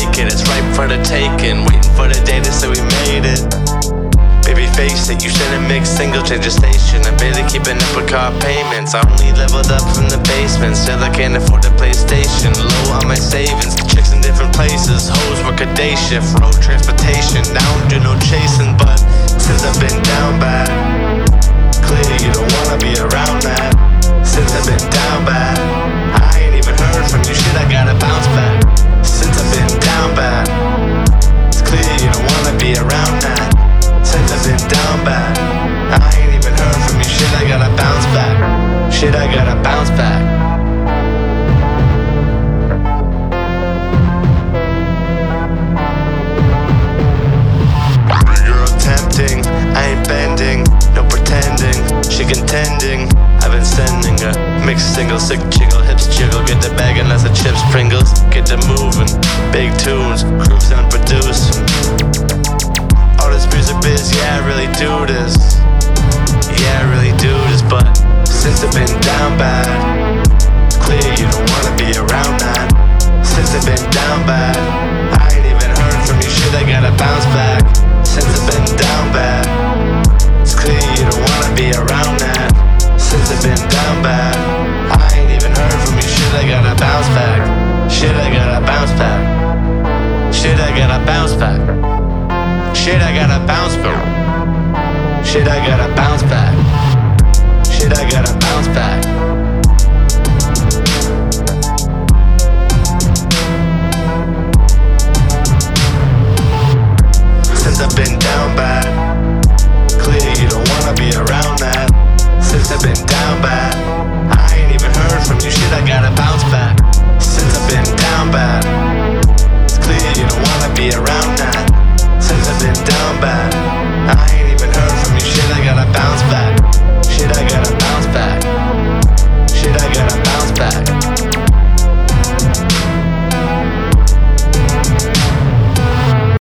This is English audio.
it's ripe for the taking. Waiting for the day to say we made it. Baby, face it, you shouldn't mix single, change your station. I'm barely keeping up with car payments. I only leveled up from the basement, still I can't afford a PlayStation. Low on my savings, chicks in different places. Hoes work a day shift, road transportation. Now I don't do no chasing, but since I've been down bad, her mixed single, sick jiggle, hips jiggle. Get the bag and that's the chips, Pringles. Get to moving, big tunes, and produce. All this music biz, yeah, I really do this. Yeah, I really do this, but since I've been down bad, I gotta bounce back. Shit, I gotta bounce back. Shit, I gotta bounce back. Shit, I gotta bounce back.